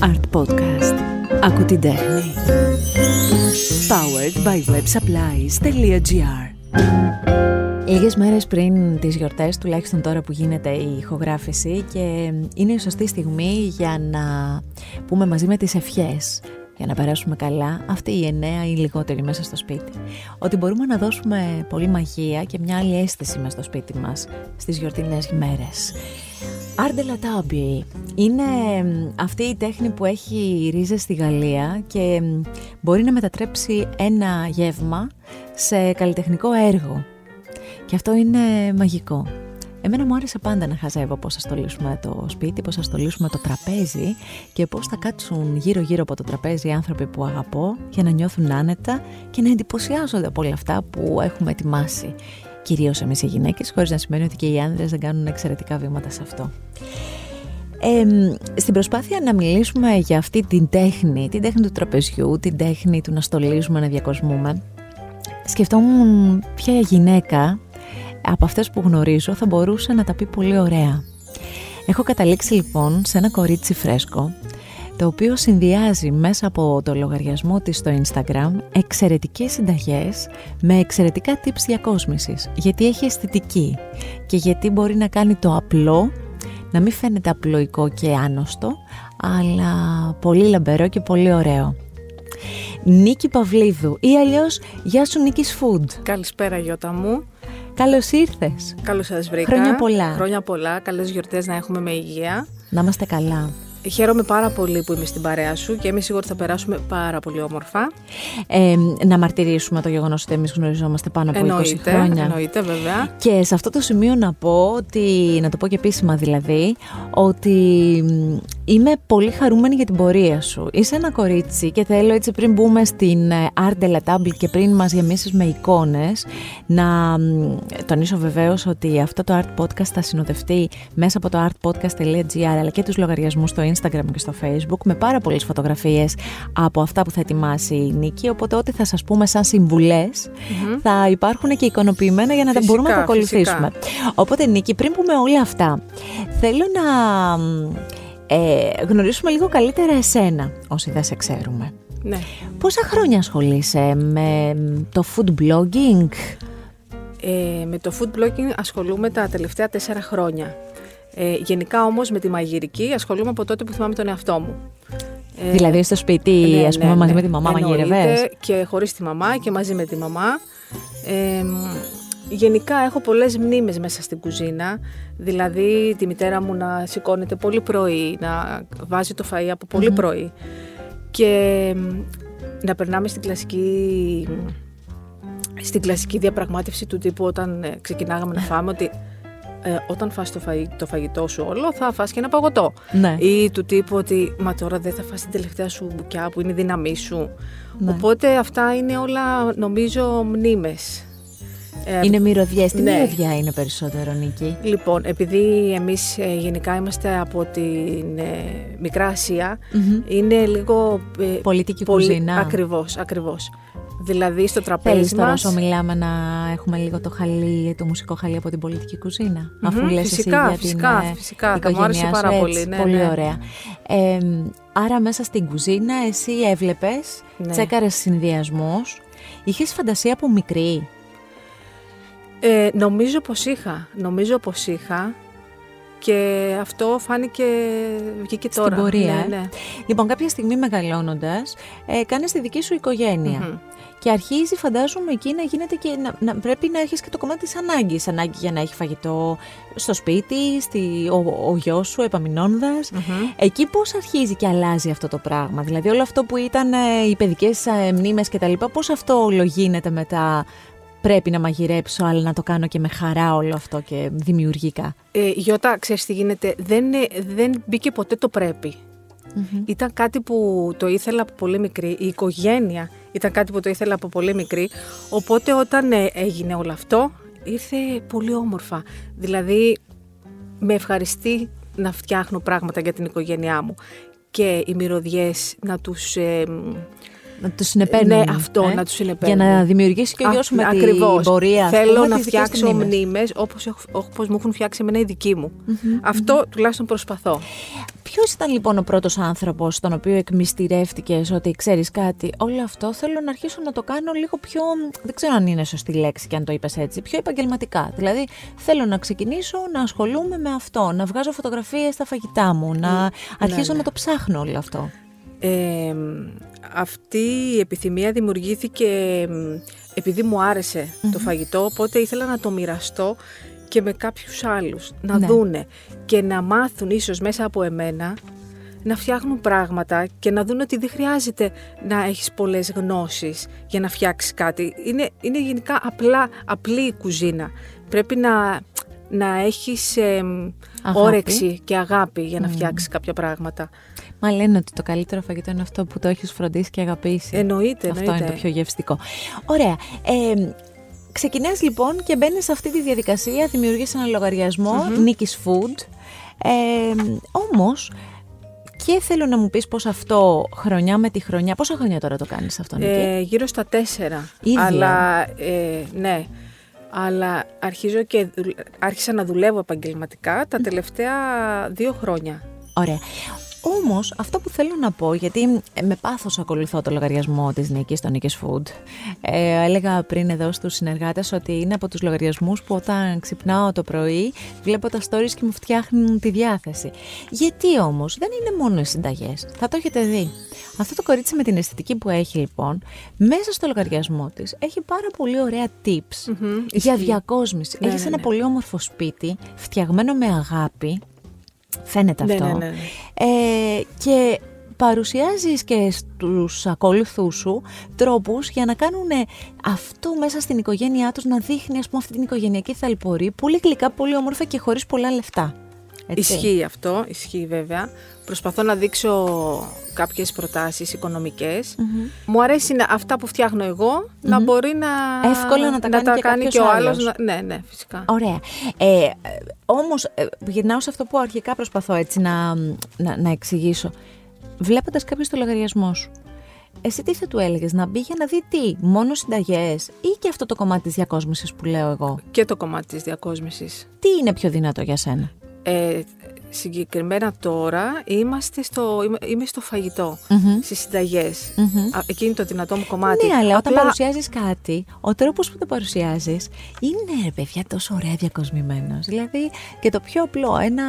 Art Podcast. Ακού την τέχνη. Powered by websupplies.gr Λίγες μέρες πριν τις γιορτές, τουλάχιστον τώρα που γίνεται η ηχογράφηση και είναι η σωστή στιγμή για να πούμε μαζί με τις ευχές για να περάσουμε καλά αυτή η εννέα ή λιγότερη μέσα στο σπίτι. Ότι μπορούμε να δώσουμε πολύ μαγεία και μια άλλη αίσθηση μέσα στο σπίτι μας στις γιορτινές μέρες. Άρντε Τάμπι είναι αυτή η τέχνη που έχει ρίζες στη Γαλλία και μπορεί να μετατρέψει ένα γεύμα σε καλλιτεχνικό έργο. Και αυτό είναι μαγικό. Εμένα μου άρεσε πάντα να χαζεύω πώς θα στολίσουμε το σπίτι, πώς θα στολίσουμε το τραπέζι και πώς θα κάτσουν γύρω-γύρω από το τραπέζι οι άνθρωποι που αγαπώ για να νιώθουν άνετα και να εντυπωσιάζονται από όλα αυτά που έχουμε ετοιμάσει. Κυρίως εμείς οι γυναίκες, χωρίς να σημαίνει ότι και οι άνδρες δεν κάνουν εξαιρετικά βήματα σε αυτό. Ε, στην προσπάθεια να μιλήσουμε για αυτή την τέχνη, την τέχνη του τραπεζιού, την τέχνη του να στολίζουμε, να διακοσμούμε, σκεφτόμουν ποια γυναίκα από αυτές που γνωρίζω θα μπορούσε να τα πει πολύ ωραία. Έχω καταλήξει λοιπόν σε ένα κορίτσι φρέσκο το οποίο συνδυάζει μέσα από το λογαριασμό της στο Instagram εξαιρετικές συνταγές με εξαιρετικά tips διακόσμησης γιατί έχει αισθητική και γιατί μπορεί να κάνει το απλό να μην φαίνεται απλοϊκό και άνοστο αλλά πολύ λαμπερό και πολύ ωραίο. Νίκη Παυλίδου ή αλλιώς Γεια σου Νίκης Food. Καλησπέρα Γιώτα μου. Καλώς ήρθες. Καλώς σας βρήκα. Χρόνια πολλά. Χρόνια πολλά. Καλές γιορτές να έχουμε με υγεία. Να είμαστε καλά. Χαίρομαι πάρα πολύ που είμαι στην παρέα σου και είμαι σίγουρη ότι θα περάσουμε πάρα πολύ όμορφα. Ε, να μαρτυρήσουμε το γεγονός ότι εμείς γνωριζόμαστε πάνω από εννοείται, 20 χρόνια. Εννοείται, βέβαια. Και σε αυτό το σημείο να πω ότι, να το πω και επίσημα δηλαδή, ότι είμαι πολύ χαρούμενη για την πορεία σου. Είσαι ένα κορίτσι και θέλω έτσι πριν μπούμε στην ε, Art de la Table και πριν μας γεμίσεις με εικόνες να τονίσω βεβαίως ότι αυτό το Art Podcast θα συνοδευτεί μέσα από το artpodcast.gr αλλά και τους λογαριασμούς στο Instagram και στο Facebook με πάρα πολλές φωτογραφίες από αυτά που θα ετοιμάσει η Νίκη οπότε ό,τι θα σας πούμε σαν συμβουλες θα υπάρχουν και εικονοποιημένα για να τα μπορούμε να τα ακολουθήσουμε. Οπότε Νίκη πριν πούμε όλα αυτά θέλω να ε, γνωρίσουμε λίγο καλύτερα εσένα όσοι δεν σε ξέρουμε. Ναι. Πόσα χρόνια ασχολείσαι με το food blogging? Ε, με το food blogging ασχολούμαι τα τελευταία τέσσερα χρόνια. Ε, γενικά όμως με τη μαγειρική ασχολούμαι από τότε που θυμάμαι τον εαυτό μου. Ε, δηλαδή στο σπίτι, ναι, ας πούμε, ναι, μαζί ναι. με τη μαμά μαγειρευές. και χωρίς τη μαμά και μαζί με τη μαμά. Ε, γενικά έχω πολλές μνήμες μέσα στην κουζίνα. Δηλαδή τη μητέρα μου να σηκώνεται πολύ πρωί, να βάζει το φαΐ από πολυ πρωί. Και να περνάμε στην κλασική, στην κλασική διαπραγμάτευση του τύπου όταν ε, ξεκινάγαμε να φάμε ότι ε, όταν φας το, το φαγητό σου όλο θα φας και ένα παγωτό. Ναι. Ή του τύπου ότι μα τώρα δεν θα φας την τελευταία σου μπουκιά που είναι η δύναμή σου. Ναι. Οπότε αυτά είναι όλα νομίζω μνήμες. Ε, είναι μυρωδιές. Τι ναι. μυρωδιά είναι περισσότερο, Νίκη; Λοιπόν, επειδή εμείς ε, γενικά είμαστε από την ε, Μικρά είναι λίγο. Πολιτική κουζίνα. Ακριβώς, ακριβώς. Δηλαδή στο τραπέζι Θέλεις τώρα όσο μιλάμε να έχουμε λίγο το χαλί, το μουσικό χαλί από την πολιτική κουζίνα; Αφού λες φυσικά, εσύ για φυσικά, την φυσικά, θα μου άρεσε πάρα πολύ. Ναι, πολύ ναι. ωραία. Ε, άρα μέσα στην κουζίνα εσύ έβλεπες, ναι. τσέκαρες συνδυασμούς. Είχες φαντασία από μικρή; Ε, νομίζω πως είχα. Νομίζω πως είχα. Και αυτό φάνηκε βγήκε τώρα. Στην πορεία. Ναι, ναι. Λοιπόν, κάποια στιγμή μεγαλώνοντας, ε, κάνεις τη δική σου οικογένεια. Και αρχίζει, φαντάζομαι, εκεί να γίνεται και να, πρέπει να έχεις και το κομμάτι της ανάγκης. Ανάγκη για να έχει φαγητό στο σπίτι, στη, ο, ο γιος σου, επαμεινώντα. Εκεί πώς αρχίζει και αλλάζει αυτό το πράγμα; Δηλαδή, όλο αυτό που ήταν ε, οι παιδικές ε, μνήμες κτλ., πώς αυτό όλο γίνεται μετά πρέπει να μαγειρέψω, αλλά να το κάνω και με χαρά όλο αυτό και δημιουργικά. Ε, Γιώτα, ξέρεις τι γίνεται, δεν, ε, δεν μπήκε ποτέ το πρέπει. Ήταν κάτι που το ήθελα από πολύ μικρή, η οικογένεια ήταν κάτι που το ήθελα από πολύ μικρή, οπότε όταν ε, έγινε όλο αυτό, ήρθε πολύ όμορφα. Δηλαδή, με ευχαριστεί να φτιάχνω πράγματα για την οικογένειά μου και οι μυρωδιές να τους Να τους συνεπέρνουν. Ναι, αυτό, ε; να τους συνεπέρνουν. Για να δημιουργήσει και ο γιος σου με Ακριβώς. την πορεία. ας Θέλω πούμε, να τις δικές του φτιάξω μνήμες. μνήμες όπως μου έχουν φτιάξει εμένα οι δικοί μου. Αυτό τουλάχιστον προσπαθώ. Ποιος ήταν λοιπόν ο πρώτος άνθρωπος τον οποίο εκμυστηρεύτηκες ότι ξέρεις κάτι, όλο αυτό θέλω να αρχίσω να το κάνω λίγο πιο. Δεν ξέρω αν είναι σωστή λέξη και αν το είπες έτσι, πιο επαγγελματικά. Δηλαδή θέλω να ξεκινήσω να ασχολούμαι με αυτό, να βγάζω φωτογραφίες στα φαγητά μου, να αρχίσω ναι. να το ψάχνω όλο αυτό. Ε, αυτή η επιθυμία δημιουργήθηκε μ, επειδή μου άρεσε το φαγητό, οπότε ήθελα να το μοιραστώ και με κάποιους άλλους, να Ναι. δούνε και να μάθουν ίσως μέσα από εμένα να φτιάχνουν πράγματα και να δουν ότι δεν χρειάζεται να έχεις πολλές γνώσεις για να φτιάξεις κάτι. Είναι, είναι γενικά απλά, απλή η κουζίνα. Πρέπει να, να έχεις εμ, Αγάπη. όρεξη και αγάπη για να φτιάξεις κάποια πράγματα. Μα λένε ότι το καλύτερο φαγητό είναι αυτό που το έχεις φροντίσει και αγαπήσει. Εννοείται, Αυτό εννοείται. είναι το πιο γευστικό. Ωραία. Ε, ξεκινάς λοιπόν και μπαίνεις σε αυτή τη διαδικασία, δημιουργείς ένα λογαριασμό, Νίκης Food. Ε, όμως, και θέλω να μου πεις πώς αυτό χρονιά με τη χρονιά, πόσα χρόνια τώρα το κάνεις αυτό Νίκη; Ε, γύρω στα τέσσερα. Ίδια. Αλλά, ε, ναι. Αλλά αρχίζω και δουλ- άρχισα να δουλεύω επαγγελματικά τα τελευταία δύο χρόνια. Ωραία. Όμως, αυτό που θέλω να πω, γιατί ε, με πάθος ακολουθώ το λογαριασμό της Νίκης, το Νίκη Food. Ε, έλεγα πριν εδώ στους συνεργάτες ότι είναι από τους λογαριασμούς που όταν ξυπνάω το πρωί, βλέπω τα stories και μου φτιάχνουν τη διάθεση. Γιατί όμως, δεν είναι μόνο οι συνταγές. Θα το έχετε δει. Αυτό το κορίτσι με την αισθητική που έχει λοιπόν, μέσα στο λογαριασμό της έχει πάρα πολύ ωραία tips για ισχύει. διακόσμηση. Ναι, Έχεις ναι, ένα ναι. πολύ όμορφο σπίτι, φτιαγμένο με αγάπη. Φαίνεται Ναι, αυτό. ναι, ναι, ναι. Ε, και παρουσιάζεις και στους ακόλουθούς σου τρόπους για να κάνουν αυτό μέσα στην οικογένειά τους να δείχνει ας πούμε αυτή την οικογενειακή θαλπορή πολύ γλυκά, πολύ όμορφα και χωρίς πολλά λεφτά. Έτσι. Ισχύει αυτό, ισχύει βέβαια. Προσπαθώ να δείξω κάποιες προτάσεις οικονομικές. Μου αρέσει να, αυτά που φτιάχνω εγώ να μπορεί να, Εύκολα να τα κάνει και κάποιος και ο άλλος. άλλος. να- ναι, ναι, φυσικά. Ωραία. Ε, ε, όμως, ε, γυρνάω σε αυτό που αρχικά προσπαθώ έτσι να, να, να εξηγήσω. Βλέποντας κάποιος το λογαριασμό σου, εσύ τι θα του έλεγες, να μπει για να δει τι, μόνο συνταγές ή και αυτό το κομμάτι της διακόσμησης που λέω εγώ; Και το κομμάτι της διακόσμησης. Τι είναι πιο δυνατό για σένα; Ε, συγκεκριμένα τώρα είμαστε στο, είμαι, είμαι στο φαγητο στις συνταγες Α, Εκεί είναι το δυνατό μου κομμάτι. Ναι, αλλά όταν Απλά- παρουσιάζεις κάτι, ο τρόπος που το παρουσιάζεις είναι ρε παιδιά τόσο ωραία διακοσμημένος. Δηλαδή και το πιο απλό, ένα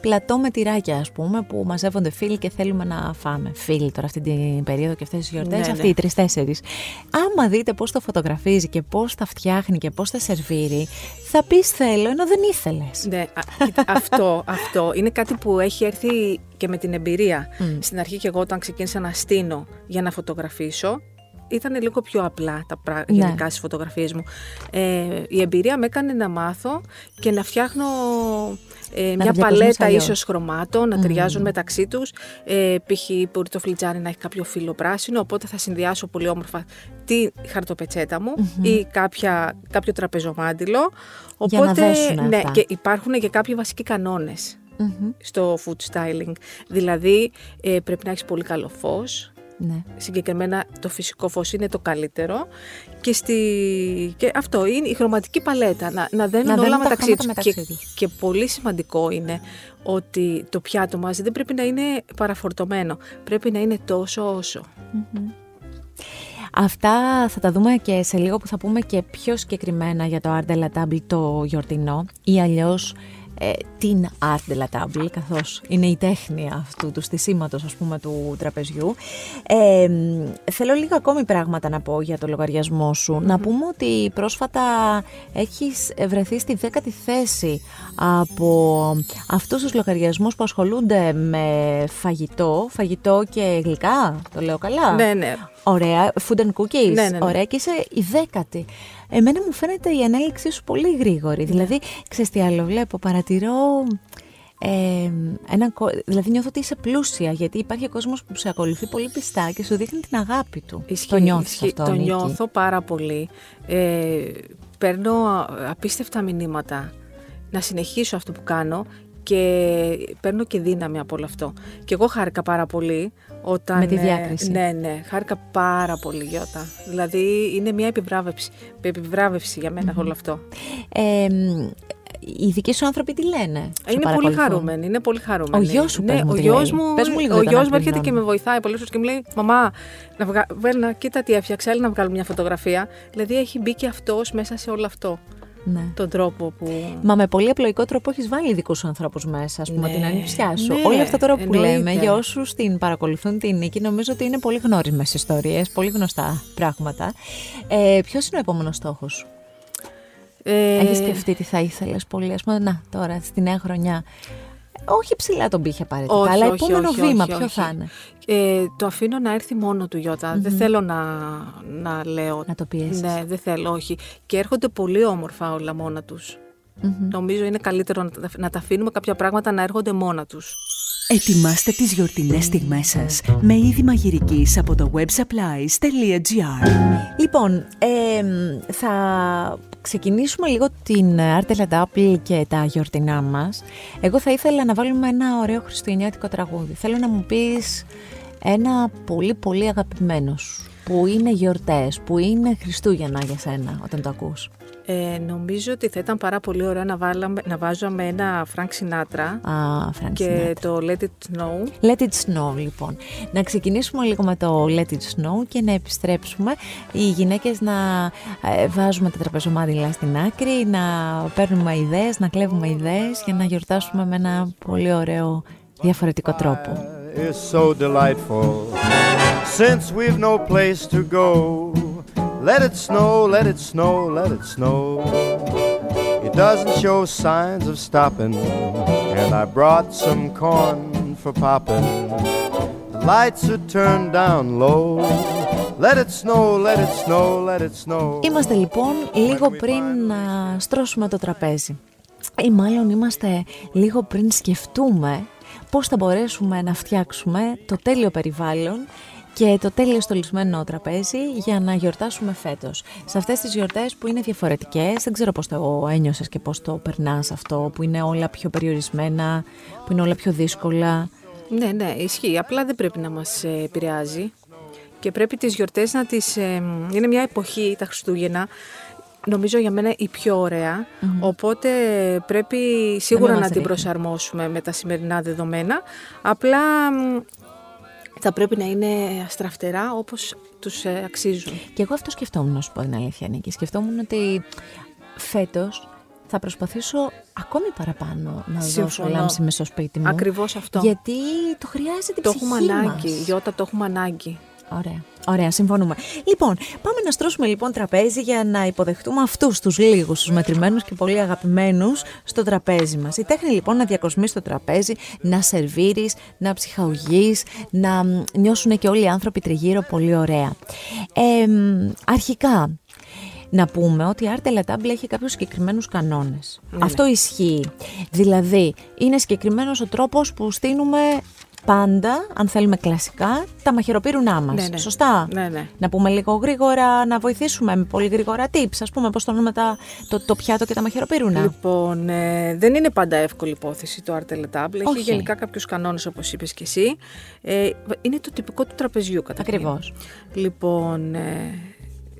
πλατό με τυράκια, ας πούμε, που μαζεύονται φίλοι και θέλουμε να φάμε. Φίλοι τώρα αυτή την περίοδο και αυτές τις γιορτές, Ναι, αυτοί ναι. οι τρει-τέσσερι. Άμα δείτε πώς το φωτογραφίζει και πώς τα φτιάχνει και πώς τα σερβίρει, θα πεις θέλω ενώ δεν ήθελες. Ναι, α, κοίτα, αυτό, αυτό είναι κάτι που έχει έρθει και με την εμπειρία. Στην αρχή και εγώ όταν ξεκίνησα να στείνω για να φωτογραφίσω, ήταν λίγο πιο απλά τα πράγματα Ναι. γενικά στις φωτογραφίες μου. Ε, η εμπειρία με έκανε να μάθω και να φτιάχνω ε, μια διακοσμείς παλέτα αλλιώς. ίσως χρωμάτων, να ταιριάζουν μεταξύ τους. Ε, π.χ. μπορεί το φλιτζάνι να έχει κάποιο φύλλο πράσινο, οπότε θα συνδυάσω πολύ όμορφα τη χαρτοπετσέτα μου ή κάποια, κάποιο τραπεζομάντιλο. Για να Οπότε, δέσουν ναι, αυτά. και υπάρχουν και κάποιοι βασικοί κανόνες στο food styling. Δηλαδή, ε, πρέπει να έχεις πολύ καλό φως. Ναι. Συγκεκριμένα το φυσικό φως είναι το καλύτερο και, στη... και αυτό είναι η χρωματική παλέτα, να, να δένουν Να όλα δένουν τα μεταξύ χρώματα τους. μεταξύ και, τους. και πολύ σημαντικό είναι ότι το πιάτο μας δεν πρέπει να είναι παραφορτωμένο, πρέπει να είναι τόσο όσο. Αυτά θα τα δούμε και σε λίγο που θα πούμε και πιο συγκεκριμένα για το Art de la Table το γιορτινό ή αλλιώς ε, την Art de la Table καθώς είναι η τέχνη αυτού του στισίματος ας πούμε του τραπεζιού. Ε, μ, θέλω λίγα ακόμη πράγματα να πω για το λογαριασμό σου. Να πούμε ότι πρόσφατα έχεις βρεθεί στη δέκατη θέση από αυτούς τους λογαριασμούς που ασχολούνται με φαγητό, φαγητό και γλυκά, το λέω καλά; Ναι, ναι. Ωραία, food and cookies. Ναι, ναι, ναι. Ωραία, και είσαι η δέκατη. Εμένα μου φαίνεται η ανέλυξή σου πολύ γρήγορη. Δηλαδή, ξέρεις τι άλλο βλέπω, παρατηρώ... Ε, ένα, κο- δηλαδή νιώθω ότι είσαι πλούσια γιατί υπάρχει κόσμος που σε ακολουθεί πολύ πιστά και σου δείχνει την αγάπη του. Ισχύει, το νιώθεις ισχύει. αυτό, Το Νίκη; νιώθω πάρα πολύ. Ε, παίρνω απίστευτα μηνύματα να συνεχίσω αυτό που κάνω και παίρνω και δύναμη από όλο αυτό. Και εγώ χάρηκα πάρα πολύ όταν... Με τη ε, διάκριση. ναι, ναι, χάρηκα πάρα πολύ Γιώτα. Δηλαδή είναι μια επιβράβευση, επιβράβευση για μενα όλο αυτό. Ε, μ, οι δικοί σου άνθρωποι τι λένε; σε Είναι πολύ παρακολουθούν; χαρούμενοι, είναι πολύ χαρούμενοι. Ο γιος σου, ναι, πες μου ο τι γιος λέει. μου, Πες μου λίγο ο για τον γιος μου έρχεται Αρτεμνών. και με βοηθάει πολλές φορές και μου λέει «Μαμά, να βγα... Βέρνα, κοίτα τι έφτιαξα, έλα να βγάλουμε μια φωτογραφία». Δηλαδή έχει μπει και αυτός μέσα σε όλο αυτό, Ναι. τον τρόπο που... Μα με πολύ απλοϊκό τρόπο έχεις βάλει δικούς σου ανθρώπους μέσα, ας πούμε, Ναι, την ανιψιά σου. ναι, Όλα αυτά τώρα που εννοείται. λέμε, για όσου την παρακολουθούν την νίκη, νομίζω ότι είναι πολύ γνώριμε ιστορίες, πολύ γνωστά πράγματα. Ε, Ποιος είναι ο επόμενος στόχος; Σου, Ε, Έχεις σκεφτεί τι θα ήθελες πολύ, ας πούμε, να τώρα στη νέα χρονιά. Όχι ψηλά τον πύχη απαραίτητα, Όχι, αλλά όχι, επόμενο όχι, βήμα όχι, ποιο όχι. θα είναι; Ε, το αφήνω να έρθει μόνο του Γιώτα. Δεν θέλω να, να λέω. Να το πιέσεις. Ναι, δεν θέλω, όχι. Και έρχονται πολύ όμορφα όλα μόνα τους. Νομίζω είναι καλύτερο να, τα- να τα αφήνουμε κάποια πράγματα να έρχονται μόνα τους. Ετοιμάστε τις γιορτινές στιγμές σας με είδη μαγειρικής από το websupplies.gr Λοιπόν, ε, θα ξεκινήσουμε λίγο την Art Apple και τα γιορτινά μας. Εγώ θα ήθελα να βάλουμε ένα ωραίο χριστουγεννιάτικο τραγούδι. Θέλω να μου πεις ένα πολύ πολύ αγαπημένο σου, που είναι γιορτές, που είναι Χριστούγεννα για σένα όταν το ακούς. Ε, νομίζω ότι θα ήταν πάρα πολύ ωραίο να, βάλαμε, να βάζαμε ένα Frank Sinatra Α, Frank και Sinatra. το Let It Snow. Let it snow λοιπόν. Να ξεκινήσουμε λίγο με το Let it snow και να επιστρέψουμε. Οι γυναίκες να ε, βάζουμε τα τραπεζομάδιλα στην άκρη, να παίρνουμε ιδέες, να κλέβουμε ιδέες για να γιορτάσουμε με ένα πολύ ωραίο διαφορετικό τρόπο. is so delightful. Since we've no place to go, let it snow, let it snow, let it snow. It doesn't show signs of stopping, and I brought some corn for popping. The lights are turned down low. Let it snow, let it snow, let it snow. Είμαστε λοιπόν λίγο πριν να στρώσουμε το τραπέζι. Ή μάλλον είμαστε λίγο πριν σκεφτούμε πώς θα μπορέσουμε να φτιάξουμε το τέλειο περιβάλλον και το τέλειο στολισμένο τραπέζι για να γιορτάσουμε φέτος. Σε αυτές τις γιορτές που είναι διαφορετικές, δεν ξέρω πώς το ένιωσες και πώς το περνάς αυτό, που είναι όλα πιο περιορισμένα, που είναι όλα πιο δύσκολα. Ναι, ναι, ισχύει. Απλά δεν πρέπει να μας ε, επηρεάζει και πρέπει τις γιορτές να τις... ε, είναι μια εποχή, τα Χριστούγεννα, νομίζω για μένα η πιο ωραία, οπότε πρέπει σίγουρα να, μας την ρίχνει. προσαρμόσουμε με τα σημερινά δεδομένα. Απλά μ, θα πρέπει να είναι αστραφτερά όπως τους ε, αξίζουν. Και εγώ αυτό σκεφτόμουν, να σου πω την αλήθεια, Νίκη. Σκεφτόμουν ότι φέτος θα προσπαθήσω ακόμη παραπάνω να δώσω Συμφωνώ. λάμψη με στο σπίτι μου. Ακριβώς αυτό. Γιατί το χρειάζεται η Το ψυχή έχουμε ανάγκη, μας. Γιώτα, το έχουμε ανάγκη. Ωραία. Ωραία, συμφωνούμε. Λοιπόν, πάμε να στρώσουμε λοιπόν τραπέζι για να υποδεχτούμε αυτούς τους λίγους, τους μετρημένους και πολύ αγαπημένους στο τραπέζι μας. Η τέχνη λοιπόν να διακοσμείς το τραπέζι, να σερβίρεις, να ψυχαγωγείς, να μ, νιώσουν και όλοι οι άνθρωποι τριγύρω πολύ ωραία. Ε, μ, αρχικά, να πούμε ότι η Arte Latable έχει κάποιους συγκεκριμένους κανόνες. Αυτό ισχύει. Δηλαδή, είναι συγκεκριμένος ο τρόπος που στείλουμε πάντα, αν θέλουμε κλασικά, τα μαχαιροπύρунά μας. Ναι, ναι. Σωστά. Ναι, ναι. Να πούμε λίγο γρήγορα, να βοηθήσουμε με πολύ γρήγορα tips. Ας πούμε πώς τονούμε τα, το, το πιάτο και τα μαχαιροπύρουνα. Λοιπόν, ε, δεν είναι πάντα εύκολη υπόθεση το Art Table. Έχει Όχι. γενικά κάποιους κανόνες, όπως είπες και εσύ. Ε, είναι το τυπικό του τραπεζιού, κατά Ακριβώς. Λοιπόν, ε,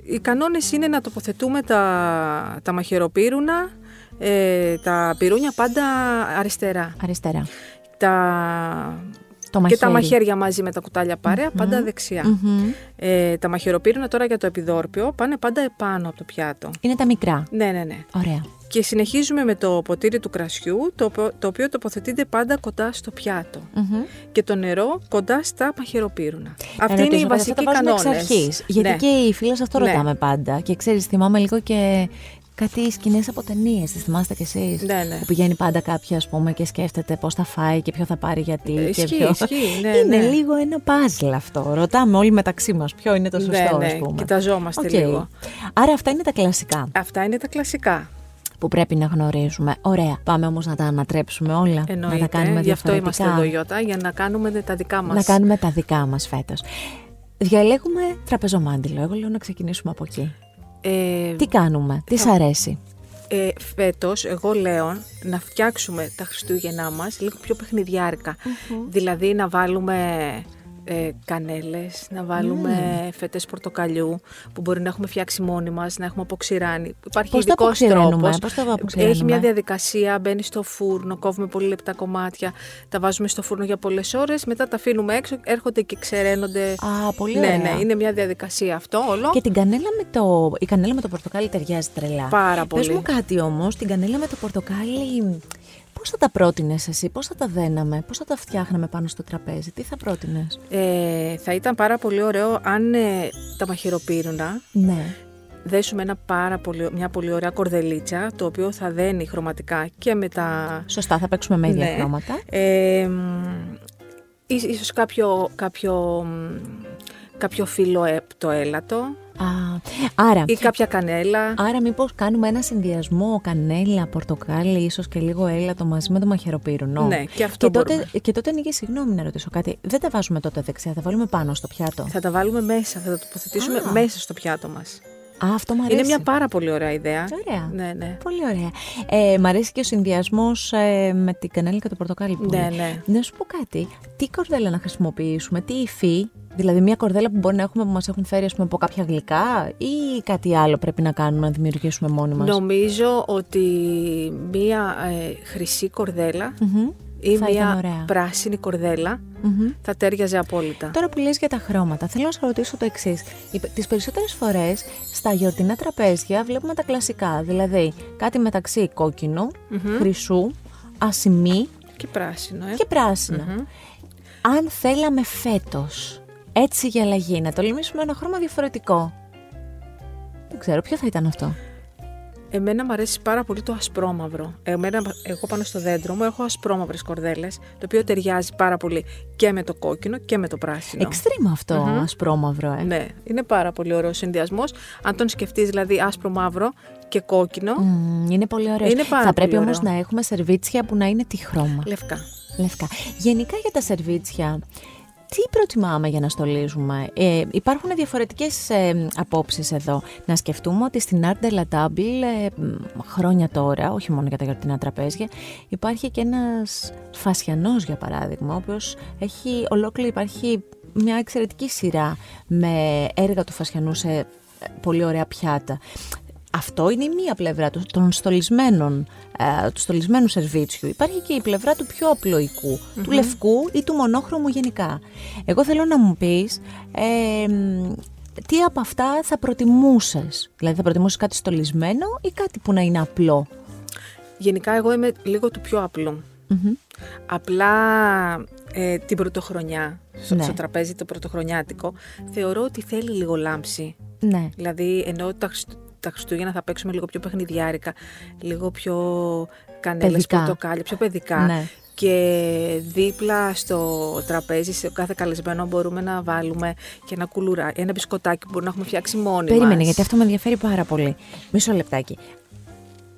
οι κανόνες είναι να τοποθετούμε τα, τα μαχαιροπύρουνα, ε, τα πυρούνια πάντα αριστερά. Αριστερά. Τα... Το Και τα μαχαίρι. μαχαίρια μαζί με τα κουτάλια παρέα, πάντα δεξιά. Μμμ. Ε, τα μαχαιροπύρουνα τώρα για το επιδόρπιο πάνε πάντα επάνω από το πιάτο. Είναι τα μικρά. Ναι, ναι, ναι. Ωραία. Και συνεχίζουμε με το ποτήρι του κρασιού, το, οποιο- το οποίο τοποθετείται πάντα κοντά στο πιάτο. Μμμ. Και το νερό κοντά στα μαχαιροπύρουνα. Να Αυτή είναι ρωτήσω, η παιδιά, βασική θα τα βάζουμε κανόνες. εξ αρχής, γιατί Ναι. και οι φίλε αυτό Ναι. ρωτάμε πάντα. Και ξέρεις, θυμάμαι λίγο και κάτι σκηνές από ταινίες. Τις θυμάστε κι εσείς; Ναι, ναι. Που πηγαίνει πάντα κάποιος, ας πούμε, και σκέφτεται πώς θα φάει και ποιο θα πάρει γιατί. Ε, και ισχύει, ποιο... ισχύει, ναι, είναι ναι. λίγο ένα παζλ αυτό. Ρωτάμε όλοι μεταξύ μας ποιο είναι το Ναι, σωστό, ναι, ας πούμε. κοιταζόμαστε Οκ. λίγο. Άρα αυτά είναι τα κλασικά Αυτά είναι τα κλασικά. που πρέπει να γνωρίζουμε. Ωραία. Πάμε όμως να τα ανατρέψουμε όλα. Εννοείται. να τα κάνουμε Γι' αυτό διαφορετικά. είμαστε εδώ, Ιώτα, για να κάνουμε τα δικά μας. Να κάνουμε τα δικά μας φέτος. Διαλέγουμε τραπεζομάντιλο. Εγώ λέω να ξεκινήσουμε από εκεί. Ε, Τι κάνουμε, τι σ' αρέσει; ε, φέτος εγώ λέω να φτιάξουμε τα Χριστούγεννά μας λίγο πιο παιχνιδιάρικα. Δηλαδή να βάλουμε ε, κανέλες, να βάλουμε mm. φετές πορτοκαλιού που μπορεί να έχουμε φτιάξει μόνοι μας, να έχουμε αποξηράνει. Υπάρχει Πώς τα ειδικός αποξηραίνουμε, τρόπος. πώς τα αποξηραίνουμε; Έχει μια διαδικασία, μπαίνει στο φούρνο, κόβουμε πολύ λεπτά κομμάτια, τα βάζουμε στο φούρνο για πολλές ώρες, μετά τα αφήνουμε έξω, έρχονται και ξεραίνονται. Α, πολύ ναι, ωραία. ναι, είναι μια διαδικασία αυτό όλο. Και την κανέλα με το, η κανέλα με το πορτοκάλι ταιριάζει τρελά. Πάρα Πες πολύ. μου κάτι όμως, την κανέλα με το πορτοκάλι, πώς θα τα πρότεινες εσύ, πώς θα τα δέναμε, πώς θα τα φτιάχναμε πάνω στο τραπέζι, τι θα πρότεινες; Ε, θα ήταν πάρα πολύ ωραίο αν ε, τα μαχαιροπύρουνα Ναι. δέσουμε ένα πάρα πολύ, μια πολύ ωραία κορδελίτσα, το οποίο θα δένει χρωματικά και με τα... Σωστά, θα παίξουμε με ίδια Ναι. χρώματα. Ε, μ, ίσ- ίσως κάποιο, κάποιο, μ, κάποιο φύλλο ε, το έλατο Α, άρα, ή κάποια κανέλα. άρα μήπως κάνουμε ένα συνδυασμό κανέλα, πορτοκάλι, ίσως και λίγο έλατο μαζί με το μαχαιροπύρунο. Ναι, και αυτό και τότε, μπορούμε. και τότε ανοίγει, συγγνώμη να ρωτήσω κάτι, δεν τα βάζουμε τότε δεξιά, θα βάλουμε πάνω στο πιάτο. Θα τα βάλουμε μέσα, θα τα τοποθετήσουμε Α. μέσα στο πιάτο μας. Α, αυτό μου αρέσει. Είναι μια πάρα πολύ ωραία ιδέα. Ωραία. Ναι, ναι. Πολύ ωραία. Ε, μ' αρέσει και ο συνδυασμός ε, με την κανέλα και το πορτοκάλι. Πολύ. Ναι, ναι. Να σου πω κάτι. Τι κορδέλα να χρησιμοποιήσουμε, τι υφή. Δηλαδή, μια κορδέλα που μπορεί να έχουμε που μας έχουν φέρει ας πούμε, από κάποια γλυκά ή κάτι άλλο πρέπει να κάνουμε να δημιουργήσουμε μόνοι μας; Νομίζω ότι μία ε, χρυσή κορδέλα ή Θα ήταν μία ωραία. πράσινη κορδέλα θα τέριαζε απόλυτα. Τώρα που λες για τα χρώματα, θέλω να σε ρωτήσω το εξής. Τις περισσότερες φορές στα γιορτινά τραπέζια βλέπουμε τα κλασικά. Δηλαδή κάτι μεταξύ κόκκινου, χρυσού, ασημί Και πράσινο, ε. και πρασινο Αν θέλαμε φέτος έτσι για αλλαγή να τολμήσουμε ένα χρώμα διαφορετικό. Δεν ξέρω, ποιο θα ήταν αυτό; Εμένα μου αρέσει πάρα πολύ το ασπρόμαυρο. Εμένα, εγώ πάνω στο δέντρο μου έχω ασπρόμαυρες κορδέλες, το οποίο ταιριάζει πάρα πολύ και με το κόκκινο και με το πράσινο. Εξτρίμο αυτό, ασπρόμαυρο, ε. Ναι, είναι πάρα πολύ ωραίος συνδυασμός. Αν τον σκεφτείς δηλαδή άσπρο μαύρο και κόκκινο, Μμμ, είναι πολύ ωραίος. Είναι πάρα θα πολύ πρέπει όμως ωραίο. να έχουμε σερβίτσια που να είναι τι χρώμα. λευκά. Λευκά. Γενικά για τα σερβίτσια, τι προτιμάμε για να στολίζουμε; Ε, υπάρχουν διαφορετικές ε, απόψεις εδώ. Να σκεφτούμε ότι στην Art de la Table ε, μ, χρόνια τώρα, όχι μόνο για τα γιορτινά τραπέζια, υπάρχει και ένας φασιανός για παράδειγμα, ο οποίος έχει ολόκληρη, υπάρχει μια εξαιρετική σειρά με έργα του φασιανού σε ε, πολύ ωραία πιάτα. Αυτό είναι η μία πλευρά του- των στολισμένων, ε, του στολισμένου σερβίτσιου. Υπάρχει και η πλευρά του πιο απλοϊκού, του λευκού ή του μονόχρωμου γενικά. Εγώ θέλω να μου πεις ε, μ, τι από αυτά θα προτιμούσες; Δηλαδή θα προτιμούσες κάτι στολισμένο ή κάτι που να είναι απλό; Γενικά εγώ είμαι λίγο του πιο απλού. Απλά ε, την πρωτοχρονιά, στο, Ναι. στο τραπέζι το πρωτοχρονιάτικο, θεωρώ ότι θέλει λίγο λάμψη. Ναι. Δηλαδή, ενώ τα, Χριστ- τα Χριστούγεννα θα παίξουμε λίγο πιο παιχνιδιάρικα, λίγο πιο κανέλες, Παιδικά. πορτοκάλια, πιο παιδικά. Ναι. Και δίπλα στο τραπέζι, σε κάθε καλεσμένο μπορούμε να βάλουμε και ένα κουλουρά, ένα μπισκοτάκι που μπορούμε να έχουμε φτιάξει μόνοι Περίμενε, μας. γιατί αυτό με ενδιαφέρει πάρα πολύ. Μισό λεπτάκι.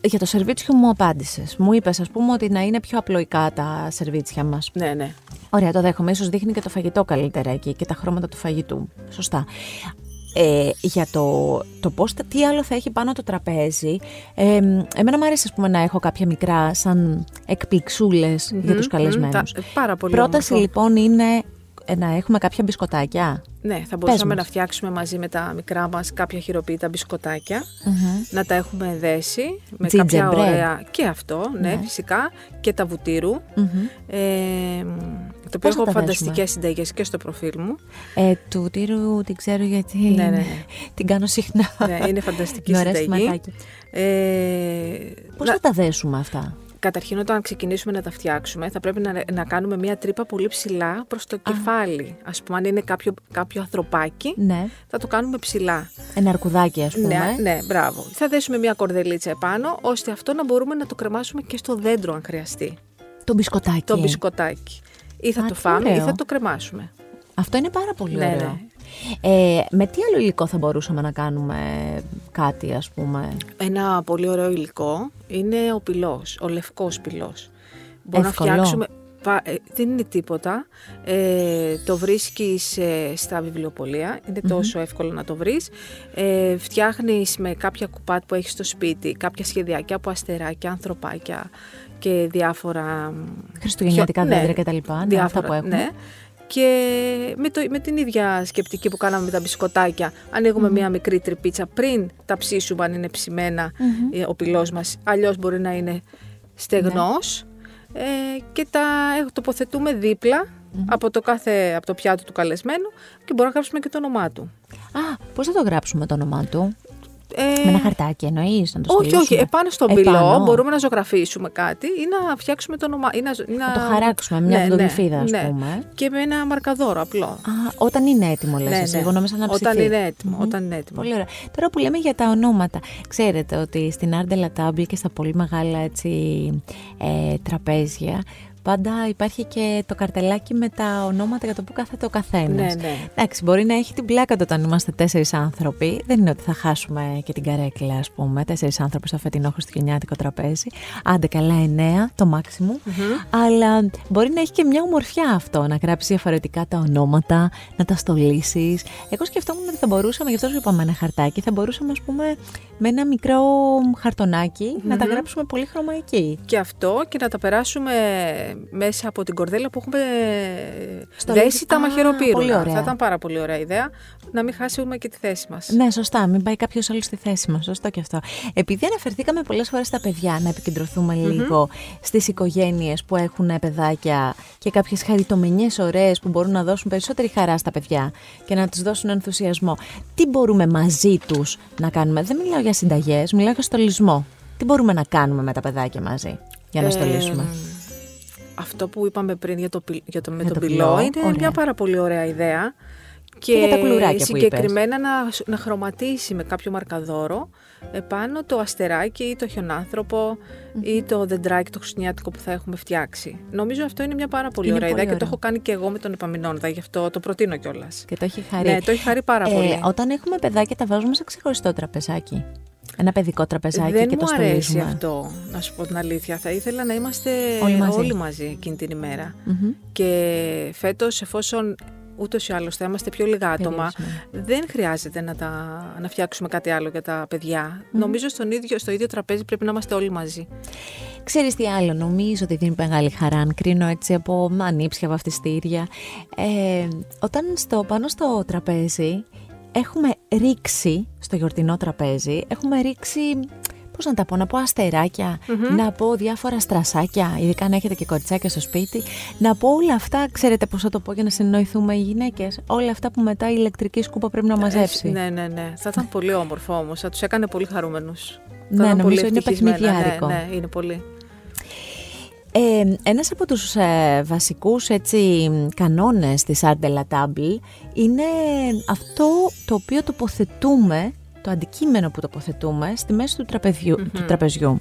Για το σερβίτσιο μου απάντησες. Μου είπες, ας πούμε, ότι να είναι πιο απλοϊκά τα σερβίτσια μας. Ναι, ναι. Ωραία, το δέχομαι. Ίσως δείχνει και το φαγητό καλύτερα εκεί και τα χρώματα του φαγητού. Σωστά. Ε, για το, το πώς, θα- τι άλλο θα έχει πάνω το τραπέζι, ε, εμένα μου αρέσει ας πούμε, να έχω κάποια μικρά σαν εκπληξούλες για τους Μμμ, καλεσμένους. τα- πάρα πολύ Πρόταση όμορφο. λοιπόν είναι ε, να έχουμε κάποια μπισκοτάκια. Ναι, θα μπορούσαμε μας. να φτιάξουμε μαζί με τα μικρά μας κάποια χειροποίητα μπισκοτάκια, να τα έχουμε δέσει με Gingerbread. κάποια ωραία... Και αυτό, ναι, φυσικά, και τα βουτύρου, ε, το οποίο Πώς θα έχω τα φανταστικές συνταγές και στο προφίλ μου. Ε, του τύρου την ξέρω γιατί Ναι, ναι, ναι. την κάνω συχνά. ναι, είναι φανταστική Με ωραία συνταγή. σηματάκια. Ε, Πώς να- θα τα δέσουμε αυτά; Καταρχήν όταν ξεκινήσουμε να τα φτιάξουμε θα πρέπει να, να κάνουμε μια τρύπα πολύ ψηλά προς το κεφάλι. Ας πούμε αν είναι κάποιο, κάποιο ανθρωπάκι Ναι, θα το κάνουμε ψηλά. ένα αρκουδάκι ας πούμε. Ναι, ναι, μπράβο. Θα δέσουμε μια κορδελίτσα επάνω, ώστε αυτό να μπορούμε να το κρεμάσουμε και στο δέντρο, αν χρειαστεί. Το μπισκοτάκι. Το μπισκοτάκι. Ή θα Α, το τι φάμε ή ωραίο. θα το κρεμάσουμε. Αυτό είναι πάρα πολύ Ναι, ωραίο. Ε, με τι άλλο υλικό θα μπορούσαμε να κάνουμε κάτι, ας πούμε; Ένα πολύ ωραίο υλικό είναι ο πυλός, ο λευκός πυλός. Μπορούμε Εύκολο. να φτιάξουμε πα- ε, δεν είναι τίποτα. Ε, το βρίσκεις ε, στα βιβλιοπολία, είναι τόσο εύκολο να το βρεις. Ε, φτιάχνεις με κάποια κουπάτ που έχεις στο σπίτι, κάποια σχεδιάκια από αστεράκια, ανθρωπάκια και διάφορα... μ, Χριστουγεννιάτικα πιο- δέντρα κτλ. Ναι, αυτά που έχουμε. Ναι. Και με, το, με την ίδια σκεπτική που κάναμε με τα μπισκοτάκια, ανοίγουμε μία μικρή τρυπίτσα πριν τα ψήσουμε αν είναι ψημένα ε, ο πυλός μας, αλλιώς μπορεί να είναι στεγνός ε, και τα ε, τοποθετούμε δίπλα από, το κάθε, από το πιάτο του καλεσμένου και μπορούμε να γράψουμε και το όνομά του. Α, πώς θα το γράψουμε το όνομά του; Ε, Με ένα χαρτάκι εννοείς, να το όχι, όχι. στολίσουμε; Επάνω στον Επάνω. πυλό μπορούμε να ζωγραφίσουμε κάτι ή να φτιάξουμε το όνομα. Ή να, ή να... Να το χαράξουμε, μια Ναι, φωτογραφίδα, ας ναι. πούμε. Και με ένα μαρκαδόρο απλό. Α, όταν είναι έτοιμο, λες Ναι, εσύ. ναι. Εγώ νόμιζα να ψηθεί. Όταν είναι έτοιμο, όταν είναι έτοιμο. Πολύ ωραία. Τώρα που λέμε για τα ονόματα, ξέρετε ότι στην Ardella Table και στα πολύ μεγάλα έτσι, ε, τραπέζια πάντα υπάρχει και το καρτελάκι με τα ονόματα για το που κάθεται ο καθένας. Ναι, ναι. Εντάξει, μπορεί να έχει την πλάκα του όταν είμαστε τέσσερις άνθρωποι. Δεν είναι ότι θα χάσουμε και την καρέκλα, ας πούμε. Τέσσερις άνθρωποι στο φετινό χριστουγεννιάτικο τραπέζι. Άντε καλά, εννέα το μαξιμου Αλλά μπορεί να έχει και μια ομορφιά αυτό, να γράψει διαφορετικά τα ονόματα, να τα στολίσεις. Εγώ σκεφτόμουν ότι θα μπορούσαμε, γι' αυτό σου είπαμε ένα χαρτάκι, θα μπορούσαμε, ας πούμε, με ένα μικρό χαρτονάκι να τα γράψουμε πολύ χρωμαϊκή. Και αυτό και να τα περάσουμε μέσα από την κορδέλα που έχουμε Στο δέσει λύση- τα Α, μαχαιροπύρουνα. πολύ ωραία. Θα ήταν πάρα πολύ ωραία ιδέα να μην χάσουμε και τη θέση μας. Ναι, σωστά. Μην πάει κάποιος άλλος στη θέση μας. Σωστό και αυτό. Επειδή αναφερθήκαμε πολλές φορές στα παιδιά, να επικεντρωθούμε λίγο στις οικογένειες που έχουν παιδάκια και κάποιες χαριτομενιέ ωραίες που μπορούν να δώσουν περισσότερη χαρά στα παιδιά και να τους δώσουν ενθουσιασμό. Τι μπορούμε μαζί τους να κάνουμε; Δεν μιλάω για συνταγές, μιλάω για στολισμό. Τι μπορούμε να κάνουμε με τα παιδάκια μαζί για να Ε, στολίσουμε; Αυτό που είπαμε πριν για το, πι- για το, με Για τον το πυλό πυλό, είναι ωραία. μια πάρα πολύ ωραία ιδέα. Και, για τα κουλουράκια που συγκεκριμένα να, να χρωματίσει με κάποιο μαρκαδόρο επάνω το αστεράκι ή το χιονάνθρωπο ή το δεντράκι το χριστουγεννιάτικο που θα έχουμε φτιάξει. Νομίζω αυτό είναι μια πάρα πολύ Είναι ωραία πολύ ιδέα και το ωραίο. έχω κάνει και εγώ με τον Επαμινόντα, γι' αυτό το προτείνω κιόλας. Και το έχει χαρεί. Ναι, το έχει χαρεί πάρα Ε, πολύ. Όταν έχουμε παιδάκια, τα βάζουμε σε ξεχωριστό τραπεζάκι. Ένα παιδικό τραπεζάκι Δεν και μου το αρέσει στολίζουμε. αυτό, να σου πω την αλήθεια. Θα ήθελα να είμαστε Όλοι μαζί. εκείνη την ημέρα. Μμμ. Και φέτος, εφόσον ούτως ή άλλως θα είμαστε πιο λίγα άτομα, Περιορισμένα. δεν χρειάζεται να, τα, να φτιάξουμε κάτι άλλο για τα παιδιά. Νομίζω στον ίδιο, στο ίδιο τραπέζι πρέπει να είμαστε όλοι μαζί. Ξέρεις τι άλλο, νομίζω ότι δίνει μεγάλη χαρά, αν κρίνω έτσι από ανήψια βαφτιστήρια. Ε, όταν στο, πάνω στο τραπέζι έχουμε ρίξει, στο γιορτινό τραπέζι, έχουμε ρίξει, πώς να τα πω, να πω αστεράκια, να πω διάφορα στρασάκια, ειδικά αν έχετε και κοριτσάκια στο σπίτι, να πω όλα αυτά, ξέρετε πώς θα το πω για να συνεννοηθούμε οι γυναίκες, όλα αυτά που μετά η ηλεκτρική σκούπα πρέπει να μαζέψει. Ε, ναι, ναι, ναι. Θα ήταν πολύ όμορφο όμως. Θα τους έκανε πολύ χαρούμενους. Ναι, θα ήταν νομίζω είναι ευτυχισμένα. παιχνιδιάρικο. Ναι, ναι, είναι πολύ. Ε, ένας από τους ε, βασικούς έτσι, κανόνες της Art de la Table είναι αυτό το οποίο τοποθετούμε, το αντικείμενο που τοποθετούμε στη μέση του, τραπεζιου, του τραπεζιού.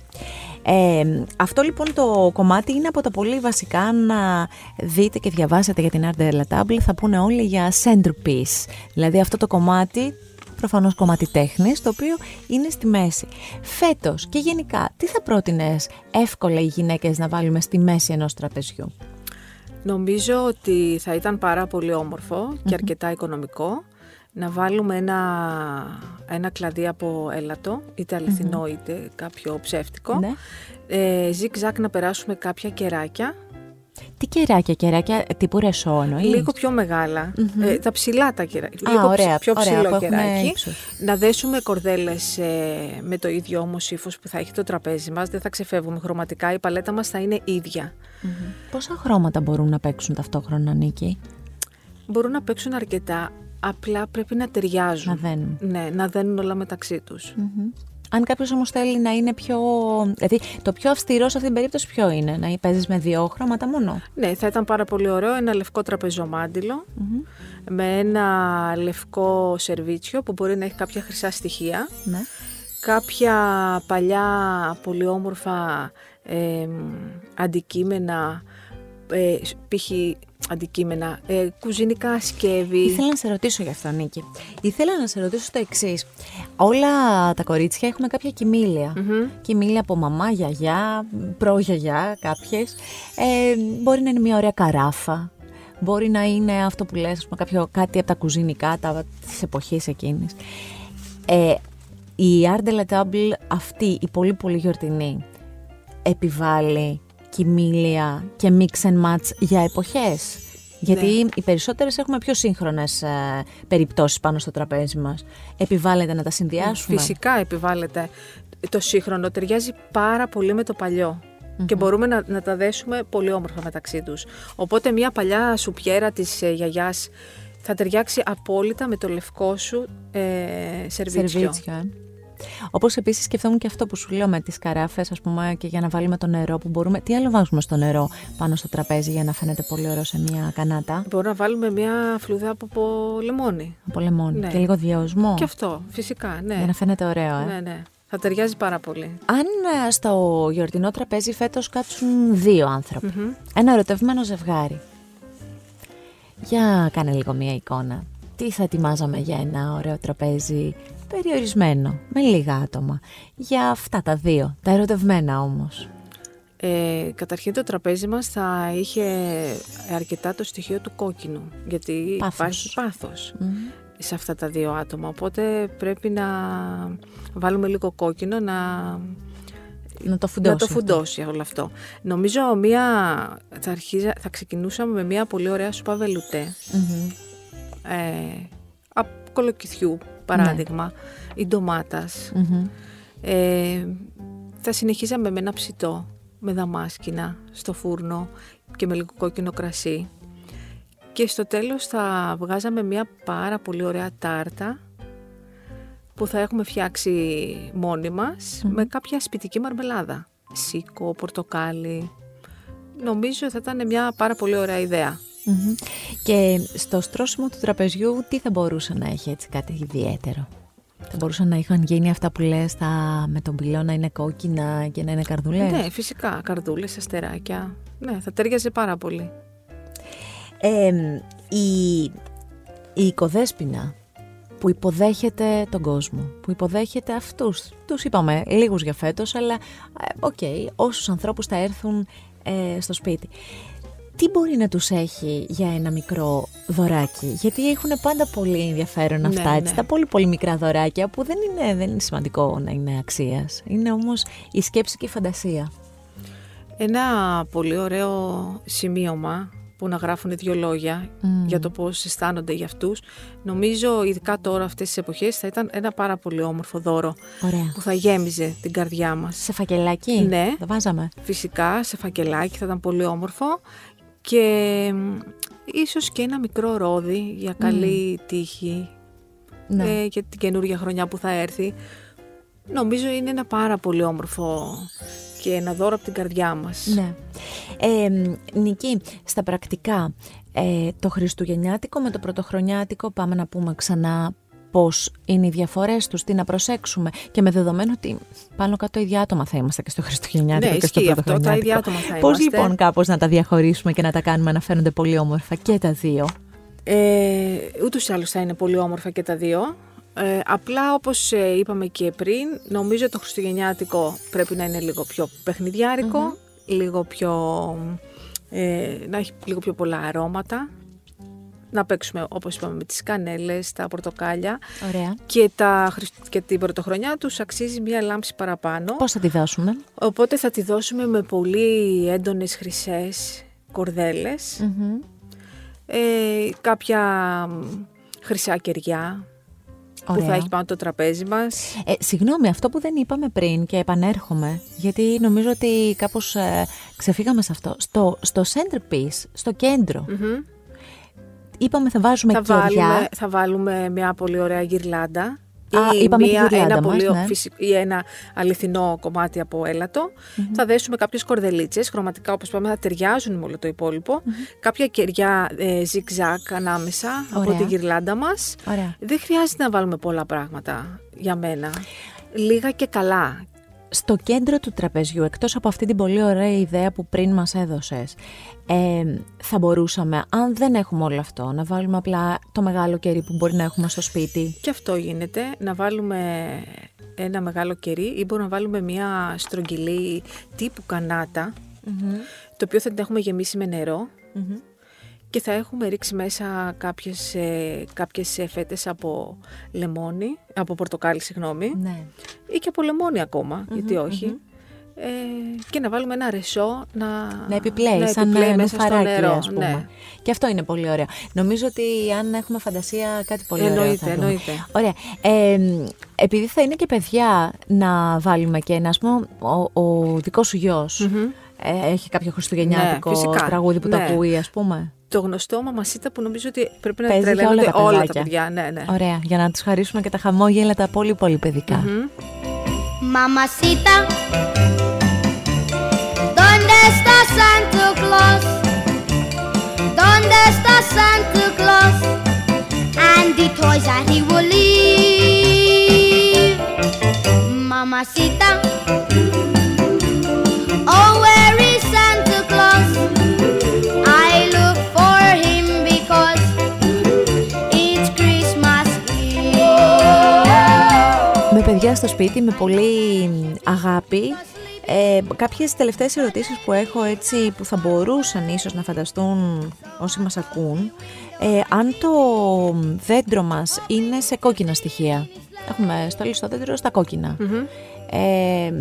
Ε, αυτό λοιπόν το κομμάτι είναι από τα πολύ βασικά να δείτε και διαβάσετε για την Art de la Table. Θα πούνε όλοι για centerpiece. Δηλαδή αυτό το κομμάτι προφανώς κομμάτι τέχνης, το οποίο είναι στη μέση. Φέτος και γενικά, τι θα πρότεινες εύκολα οι γυναίκες να βάλουμε στη μέση ενός τραπεζιού; Νομίζω ότι θα ήταν πάρα πολύ όμορφο και αρκετά οικονομικό να βάλουμε ένα, ένα κλαδί από έλατο, είτε αληθινό είτε κάποιο ψεύτικο. Ναι. Ε, ζικ-ζακ να περάσουμε κάποια κεράκια, Τι κεράκια, κεράκια τύπου ρεσό εννοείς; λίγο πιο μεγαλα ε, τα ψηλά τα κεράκια, Α, λίγο ωραία, πιο ωραία, ψηλό που έχουμε κεράκι. ύψος. Να δέσουμε κορδέλες ε, με το ίδιο όμως ύφος που θα έχει το τραπέζι μας, δεν θα ξεφεύγουμε χρωματικά, η παλέτα μας θα είναι ίδια. Πόσα χρώματα μπορούν να παίξουν ταυτόχρονα, Νίκη; Μπορούν να παίξουν αρκετά, απλά πρέπει να ταιριάζουν. Να δένουν. Ναι, να δένουν όλα μεταξύ τους. Μμμ. Αν κάποιος όμως θέλει να είναι πιο... Δηλαδή, το πιο αυστηρό σε αυτήν την περίπτωση ποιο είναι, να παίζεις με δύο χρώματα μόνο; Ναι, θα ήταν πάρα πολύ ωραίο ένα λευκό τραπεζομάντιλο με ένα λευκό σερβίτσιο που μπορεί να έχει κάποια χρυσά στοιχεία, Ναι. κάποια παλιά πολύ όμορφα ε, αντικείμενα, ε, π.χ. αντικείμενα, ε, κουζινικά σκεύη. Ήθελα να σε ρωτήσω γι' αυτό, Νίκη. Ήθελα να σε ρωτήσω το εξής. Όλα τα κορίτσια έχουμε κάποια κοιμήλια. Κοιμήλια από μαμά, γιαγιά, προγιαγιά κάποιες. Ε, μπορεί να είναι μια ωραία καράφα. Μπορεί να είναι αυτό που λες, ας πούμε, κάποιο, κάτι από τα κουζινικά τα, της εποχής εκείνης. Ε, η Art de la Table αυτή, η πολύ πολύ γιορτινή, επιβάλλει κοιμήλια και mix and match για εποχές. Γιατί Ναι. οι περισσότερες έχουμε πιο σύγχρονες ε, περιπτώσεις πάνω στο τραπέζι μας. Επιβάλλεται να τα συνδυάσουμε. Φυσικά επιβάλλεται. Το σύγχρονο ταιριάζει πάρα πολύ με το παλιο και μπορούμε να, να τα δέσουμε πολύ όμορφα μεταξύ τους. Οπότε μια παλιά σουπιέρα της ε, γιαγιάς θα ταιριάξει απόλυτα με το λευκό σου ε, σερβίτσιο. Σερβίτσιο, ε. Όπως επίσης σκεφτόμουν και αυτό που σου λέω με τις καράφες, ας πούμε, και για να βάλουμε το νερό που μπορούμε. Τι άλλο βάζουμε στο νερό πάνω στο τραπέζι για να φαίνεται πολύ ωραίο σε μια κανάτα; Μπορούμε να βάλουμε μια φλουδά από, από λεμόνι. Από λεμόνι. Ναι. Και λίγο διαοσμό. Και αυτό, φυσικά, ναι. Για να φαίνεται ωραίο, ε. Ναι, ναι. Θα ταιριάζει πάρα πολύ. Αν ε, στο γιορτινό τραπέζι φέτος κάτσουν δύο άνθρωποι, ένα ερωτευμένο ζευγάρι, για κάνε λίγο μία εικόνα. Τι θα ετοιμάζαμε για ένα ωραίο τραπέζι; Περιορισμένο, με λίγα άτομα. Για αυτά τα δύο, τα ερωτευμένα όμως. Ε, καταρχήν το τραπέζι μας θα είχε αρκετά το στοιχείο του κόκκινου, γιατί Πάθος. υπάρχει πάθος σε αυτά τα δύο άτομα. Οπότε πρέπει να βάλουμε λίγο κόκκινο να, Να το φουντώσει. να το αυτό. φουντώσει όλο αυτό. Νομίζω μία, θα, αρχίζα, θα ξεκινούσαμε με μία πολύ ωραία σούπα βελουτέ, Μμμ. Ε, από κολοκυθιού παράδειγμα, ή ντομάτας. Μμμ. Ε, θα συνεχίζαμε με ένα ψητό με δαμάσκηνα στο φούρνο και με λίγο κόκκινο κρασί. Και στο τέλος θα βγάζαμε μια πάρα πολύ ωραία τάρτα που θα έχουμε φτιάξει μόνοι μας με κάποια σπιτική μαρμελάδα. Σίκο, πορτοκάλι. Νομίζω θα ήταν μια πάρα πολύ ωραία ιδέα. Μμμ. Και στο στρώσιμο του τραπεζιού τι θα μπορούσε να έχει έτσι κάτι ιδιαίτερο; Θα μπορούσαν να είχαν γίνει αυτά που λες τα, με τον πυλό να είναι κόκκινα και να είναι καρδουλές. Ναι, φυσικά. Καρδούλες, αστεράκια. Ναι, θα ταιριάζει πάρα πολύ. Ε, η, η οικοδέσποινα που υποδέχεται τον κόσμο, που υποδέχεται αυτούς, τους είπαμε λίγους για φέτος, αλλά ε, οκ, όσους ανθρώπους θα έρθουν ε, στο σπίτι. Τι μπορεί να τους έχει για ένα μικρό δωράκι, γιατί έχουν πάντα πολύ ενδιαφέρον Ναι, αυτά, έτσι, ναι. τα πολύ πολύ μικρά δωράκια που δεν είναι, δεν είναι σημαντικό να είναι αξίας. Είναι όμως η σκέψη και η φαντασία. Ένα πολύ ωραίο σημείωμα που να γράφουν δύο λόγια για το πώς αισθάνονται για αυτούς. Νομίζω ειδικά τώρα αυτές τις εποχές θα ήταν ένα πάρα πολύ όμορφο δώρο Ωραία. που θα γέμιζε την καρδιά μας. Σε φακελάκι, Ναι. το βάζαμε. Φυσικά σε φακελάκι θα ήταν πολύ όμορφο και μ, ίσως και ένα μικρό ρόδι για καλή τύχη Ναι. ε, για την καινούργια χρονιά που θα έρθει. Νομίζω είναι ένα πάρα πολύ όμορφο και ένα δώρο από την καρδιά μας. Ναι. Ε, Νική, στα πρακτικά, ε, το Χριστουγεννιάτικο με το Πρωτοχρονιάτικο πάμε να πούμε ξανά πώς είναι οι διαφορές τους, τι να προσέξουμε και με δεδομένο ότι πάνω κάτω ίδια άτομα θα είμαστε και στο Χριστουγεννιάτικο Ναι, και στο ισχύει αυτό, τα Πρωτοχρονιάτικο. ίδια άτομα θα Πώς είμαστε. λοιπόν κάπως να τα διαχωρίσουμε και να τα κάνουμε να φαίνονται πολύ όμορφα και τα δύο; Ε, ούτως ή άλλως θα είναι πολύ όμορφα και τα δύο. Ε, απλά όπως ε, είπαμε και πριν, νομίζω το Χριστουγεννιάτικο πρέπει να είναι λίγο πιο παιχνιδιάρικο, λίγο πιο, ε, να έχει λίγο πιο πολλά αρώματα. Να παίξουμε όπως είπαμε με τις κανέλες, τα πορτοκάλια Ωραία. και, τα, Χριστ- και την πρωτοχρονιά τους αξίζει μία λάμψη παραπάνω. Πώς θα τη δώσουμε; Οπότε θα τη δώσουμε με πολύ έντονες χρυσές κορδέλες Μμμ. ε, κάποια μ, χρυσά κεριά που Ωραία. θα έχει πάνω το τραπέζι μας. Ε, συγγνώμη, αυτό που δεν είπαμε πριν και επανέρχομαι, γιατί νομίζω ότι κάπως ε, ξεφύγαμε σε αυτό. Στο, στο centerpiece, στο κέντρο, Μμμ. Είπαμε θα βάζουμε θα, κεριά. βάλουμε, θα βάλουμε μια πολύ ωραία γυρλάντα. Α, ή είπαμε τη μια, γυρλάντα ένα μας, πολύ, ναι. φυσικ- ή ένα αληθινό κομμάτι από έλατο. Θα δέσουμε κάποιες κορδελίτσες, χρωματικά όπως είπαμε θα ταιριάζουν με όλο το υπόλοιπο. Κάποια κεριά ε, zigzag ανάμεσα από Ωραία. τη γυρλάντα μας. Ωραία. Δεν χρειάζεται να βάλουμε πολλά πράγματα για μένα. Λίγα και καλά. Στο κέντρο του τραπεζιού, εκτός από αυτή την πολύ ωραία ιδέα που πριν μας έδωσες, ε, θα μπορούσαμε, αν δεν έχουμε όλο αυτό, να βάλουμε απλά το μεγάλο κερί που μπορεί να έχουμε στο σπίτι; Και αυτό γίνεται, να βάλουμε ένα μεγάλο κερί ή μπορούμε να βάλουμε μια στρογγυλή τύπου κανάτα, το οποίο θα την έχουμε γεμίσει με νερο και θα έχουμε ρίξει μέσα κάποιες, ε, κάποιες ε, φέτες από λεμόνι, από πορτοκάλι συγγνώμη, Ναι. ή και από λεμόνι ακόμα, γιατί όχι. Ε, και να βάλουμε ένα ρεσό να, Να επιπλέει, να σαν επιπλέει να μέσα στο νουφαράκι, νερό. ας πούμε. Ναι. Και αυτό είναι πολύ ωραίο. Νομίζω ότι αν έχουμε φαντασία κάτι πολύ ωραίο Εννοείται, θα δούμε. εννοείται. Ωραία. Ε, επειδή θα είναι και παιδιά να βάλουμε και ένα, ας πούμε, ο, ο δικός σου γιος ε, έχει κάποιο χριστουγεννιάτικο Ναι, φυσικά. τραγούδι που το Ναι. ακούει, ας πούμε. Το γνωστό μαμασίτα που νομίζω ότι πρέπει να Παίζει για τρελαίνονται όλα τα όλα τα παιδάκια. παιδιά. Ναι, ναι. Ωραία, για να τους χαρίσουμε και τα χαμόγελα τα πολύ πολύ παιδικά. Mamacita, ¿dónde está Santa Claus? ¿Dónde está Santa Claus? And the toys that he will leave. Mamacita, σπίτι, με πολύ αγάπη. Ε, κάποιες τελευταίες ερωτήσεις που έχω έτσι που θα μπορούσαν ίσως να φανταστούν όσοι μας ακούν ε, αν το δέντρο μας είναι σε κόκκινα στοιχεία έχουμε στολή στο δέντρο στα κοκκινα ε,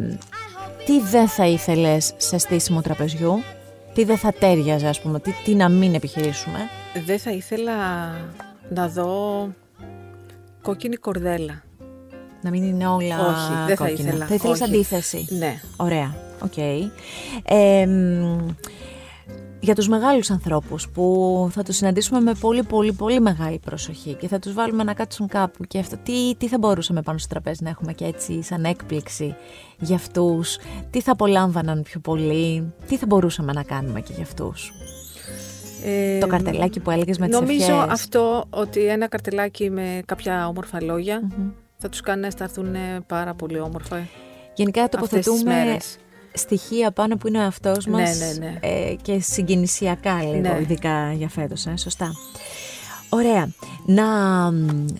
τι δεν θα ήθελες σε στήσιμο τραπεζιού; Τι δεν θα τέριαζε ας πούμε τι, τι να μην επιχειρήσουμε; Δεν θα ήθελα να δω κόκκινη κορδέλα. Να μην είναι όλα Όχι, δεν θα κόκκινα. ήθελα. θα ήθελες Όχι. αντίθεση Ναι. Ωραία, οκ. Ε, μ, για τους μεγάλους ανθρώπους που θα τους συναντήσουμε με πολύ πολύ πολύ μεγάλη προσοχή και θα τους βάλουμε να κάτσουν κάπου και αυτό τι, τι θα μπορούσαμε πάνω στο τραπέζι να έχουμε και έτσι σαν έκπληξη για αυτούς, τι θα απολάμβαναν πιο πολύ, τι θα μπορούσαμε να κάνουμε και για αυτούς; Ε, Το καρτελάκι που έλεγες με τις Νομίζω ευχές. αυτό ότι ένα καρτελάκι με κάποια όμορφα λόγια θα τους κάνει να αισθανθούν πάρα πολύ όμορφα. Γενικά αυτές τις τοποθετούμε μέρες. στοιχεία πάνω που είναι ο εαυτός Ναι, μας ναι, ναι. ε, και συγκινησιακά λίγο, Ναι. ειδικά για φέτος, ε, σωστά. Ωραία. Να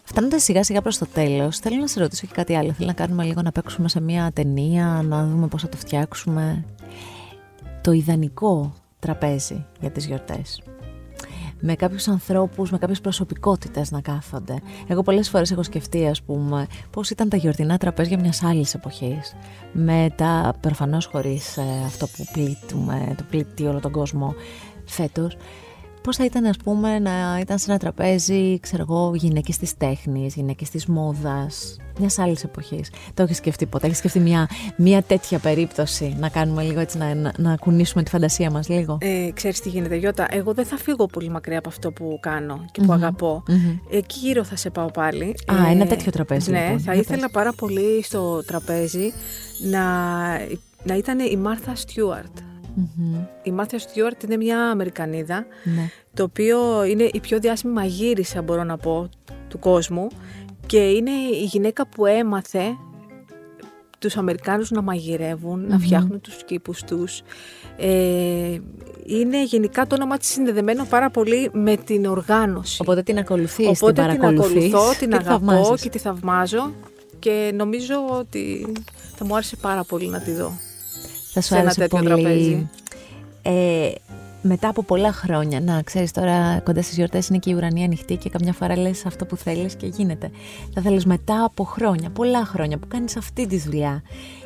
φτάνοντας σιγά σιγά προς το τέλος, θέλω να σε ρωτήσω και κάτι άλλο. Θέλω να κάνουμε λίγο να παίξουμε σε μια ταινία, να δούμε πώς θα το φτιάξουμε. Το ιδανικό τραπέζι για τις γιορτές με κάποιους ανθρώπους, με κάποιες προσωπικότητες να κάθονται. Εγώ πολλές φορές έχω σκεφτεί, ας πούμε, πώς ήταν τα γιορτινά τραπέζια μιας άλλης εποχής. Με τα προφανώς χωρίς αυτό που πλήττουμε, το πλήττει όλο τον κόσμο φέτος. Πώς θα ήταν, ας πούμε, να ήταν σε ένα τραπέζι, ξέρω εγώ, γυναίκες της τέχνης, γυναίκες της μόδας, μιας άλλης εποχής. Το έχεις σκεφτεί ποτέ, έχεις σκεφτεί μια, μια τέτοια περίπτωση να κάνουμε λίγο έτσι, να, να, να κουνήσουμε τη φαντασία μας λίγο; Ε, ξέρεις τι γίνεται Γιώτα, εγώ δεν θα φύγω πολύ μακριά από αυτό που κάνω και που αγαπω Εκεί γύρω θα σε πάω πάλι. Α, ένα τέτοιο τραπέζι, Ναι, λοιπόν. θα Για ήθελα πες. πάρα πολύ στο τραπέζι να, να ήταν η Μάρθα Στιούαρτ. Η Μάρθα Στιούαρτ είναι μια Αμερικανίδα, Ναι. το οποίο είναι η πιο διάσημη μαγείρισα, μπορώ να πω, του κόσμου και είναι η γυναίκα που έμαθε τους Αμερικάνους να μαγειρεύουν, να φτιάχνουν τους κήπους τους. Ε, είναι γενικά το όνομα της συνδεδεμένο πάρα πολύ με την οργάνωση. Οπότε την ακολουθείς, Οπότε την την παρακολουθείς ακολουθώ, την και αγαπώ θαυμάζεις. και τη θαυμάζω και νομίζω ότι θα μου άρεσε πάρα πολύ να τη δω. Θα σου σε ένα άρεσε τέτοιο πολύ. τραπέζι. Ε, μετά από πολλά χρόνια, να ξέρεις τώρα κοντά στις γιορτές είναι και η ουρανή ανοιχτή και καμιά φορά λες αυτό που θέλεις και γίνεται. Θα θέλεις μετά από χρόνια, πολλά χρόνια που κάνεις αυτή τη δουλειά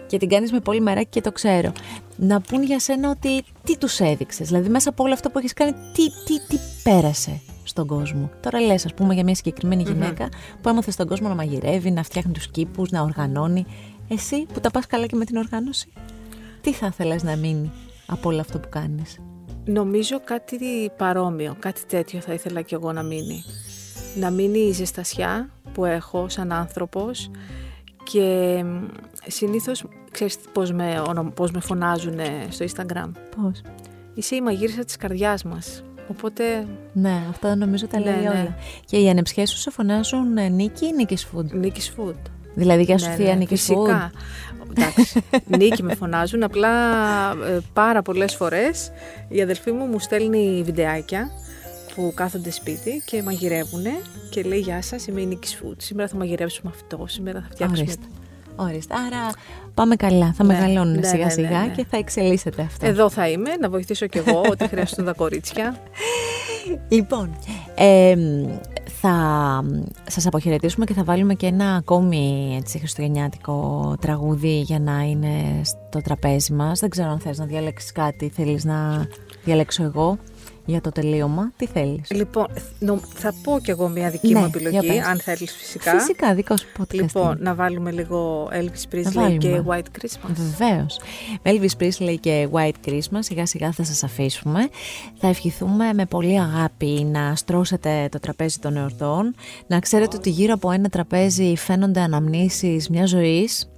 και την κάνεις με πολύ μεράκι και το ξέρω, να πούν για σένα ότι τι τους έδειξες, δηλαδή μέσα από όλο αυτό που έχεις κάνει, τι, τι, τι πέρασε στον κόσμο. Τώρα λες ας πούμε για μια συγκεκριμένη γυναίκα που έμαθε στον κόσμο να μαγειρεύει, να φτιάχνει τους κήπους, να οργανώνει. Εσύ που τα πας καλά και με την οργάνωση, τι θα ήθελες να μείνει από όλο αυτό που κάνεις; Νομίζω κάτι παρόμοιο, κάτι τέτοιο θα ήθελα κι εγώ να μείνει. Να μείνει η ζεστασιά που έχω σαν άνθρωπος και μ, συνήθως, ξέρεις πώς με, ονο- πώς με φωνάζουν στο Instagram; Πώς; Είσαι η μαγείρισα της καρδιάς μας. Οπότε Ναι, αυτό νομίζω τα Ναι, λέει ναι. όλα. Και οι ανεψιές σου σε φωνάζουν ε, Νίκη ή Νίκης Food; Νίκης Food. Δηλαδή για Ναι, Σοφία ναι, Νίκη Φυσικά. Εντάξει, Νίκη με φωνάζουν, απλά ε, πάρα πολλές φορές η αδελφή μου μου στέλνει βιντεάκια που κάθονται σπίτι και μαγειρεύουν και λέει «Γεια σας, είμαι η Νίκης Food, σήμερα θα μαγειρεύσουμε αυτό, σήμερα θα φτιάξουμε...» Ορίστε. Ορίστε. Άρα πάμε καλά. Θα Ναι, μεγαλώνουν ναι, σιγά ναι, σιγά ναι, ναι. και θα εξελίσσεται αυτό. Εδώ θα είμαι, να βοηθήσω κι εγώ ό,τι χρειαστούν τα κορίτσια. Λοιπόν, ε, θα σας αποχαιρετήσουμε και θα βάλουμε και ένα ακόμη έτσι, χριστουγεννιάτικο τραγούδι για να είναι στο τραπέζι μας. Δεν ξέρω αν θες να διαλέξεις κάτι, θέλεις να διαλέξω εγώ για το τελείωμα. Τι θέλεις; Λοιπόν, νο- θα πω κι εγώ μια δική Ναι, μου για επιλογή, πες. αν θέλεις φυσικά. Φυσικά, δικό σου podcast. Λοιπόν, είναι. να βάλουμε λίγο Elvis Presley βάλουμε. και White Christmas. Βεβαίως. Elvis Presley και White Christmas, σιγά σιγά θα σας αφήσουμε. Θα ευχηθούμε με πολύ αγάπη να στρώσετε το τραπέζι των εορτών. Να ξέρετε ότι γύρω από ένα τραπέζι φαίνονται αναμνήσεις μιας ζωής.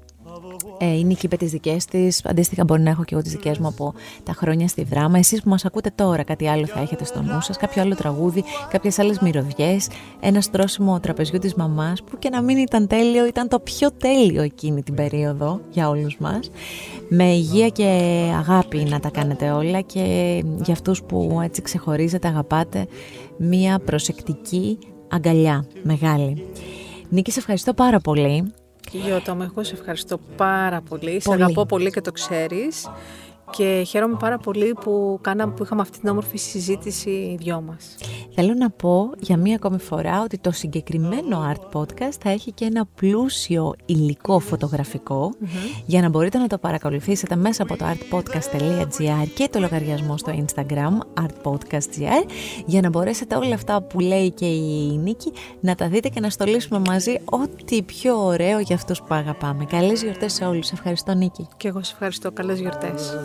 Ε, είναι οι τις δικές της, αντίστοιχα μπορεί να έχω και εγώ τις δικές μου από τα χρόνια στη δράμα. Εσείς που μας ακούτε τώρα κάτι άλλο θα έχετε στο νου σας, κάποιο άλλο τραγούδι, κάποιες άλλες μυρωδιές, ένα στρώσιμο τραπεζιού της μαμάς που και να μην ήταν τέλειο, ήταν το πιο τέλειο εκείνη την περίοδο για όλους μας. Με υγεία και αγάπη να τα κάνετε όλα και για αυτούς που έτσι ξεχωρίζετε, αγαπάτε, μία προσεκτική αγκαλιά μεγάλη. Νίκη, σε ευχαριστώ πάρα πολύ. Γιώτα μου, εγώ σε ευχαριστώ πάρα πολύ. Σε Πολύ. αγαπώ πολύ και το ξέρεις. Και χαίρομαι πάρα πολύ που, κάναμε, που είχαμε αυτή την όμορφη συζήτηση οι δυο μας. Θέλω να πω για μία ακόμη φορά ότι το συγκεκριμένο Art Podcast θα έχει και ένα πλούσιο υλικό φωτογραφικό για να μπορείτε να το παρακολουθήσετε μέσα από το artpodcast.gr και το λογαριασμό στο Instagram artpodcast.gr για να μπορέσετε όλα αυτά που λέει και η Νίκη να τα δείτε και να στολίσουμε μαζί ό,τι πιο ωραίο για αυτούς που αγαπάμε. Καλές γιορτές σε όλους. Ευχαριστώ Νίκη. Και εγώ σε ευχαριστώ. Καλές γιορτές.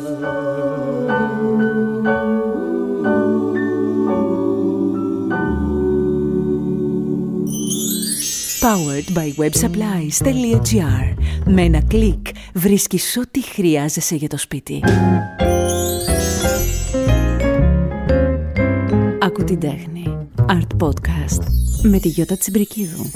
Powered by websupplies.gr Με ένα κλικ βρίσκεις ό,τι χρειάζεσαι για το σπίτι. Ακού την τέχνη. Art Podcast με τη Γιώτα Τσιμπρικίδου.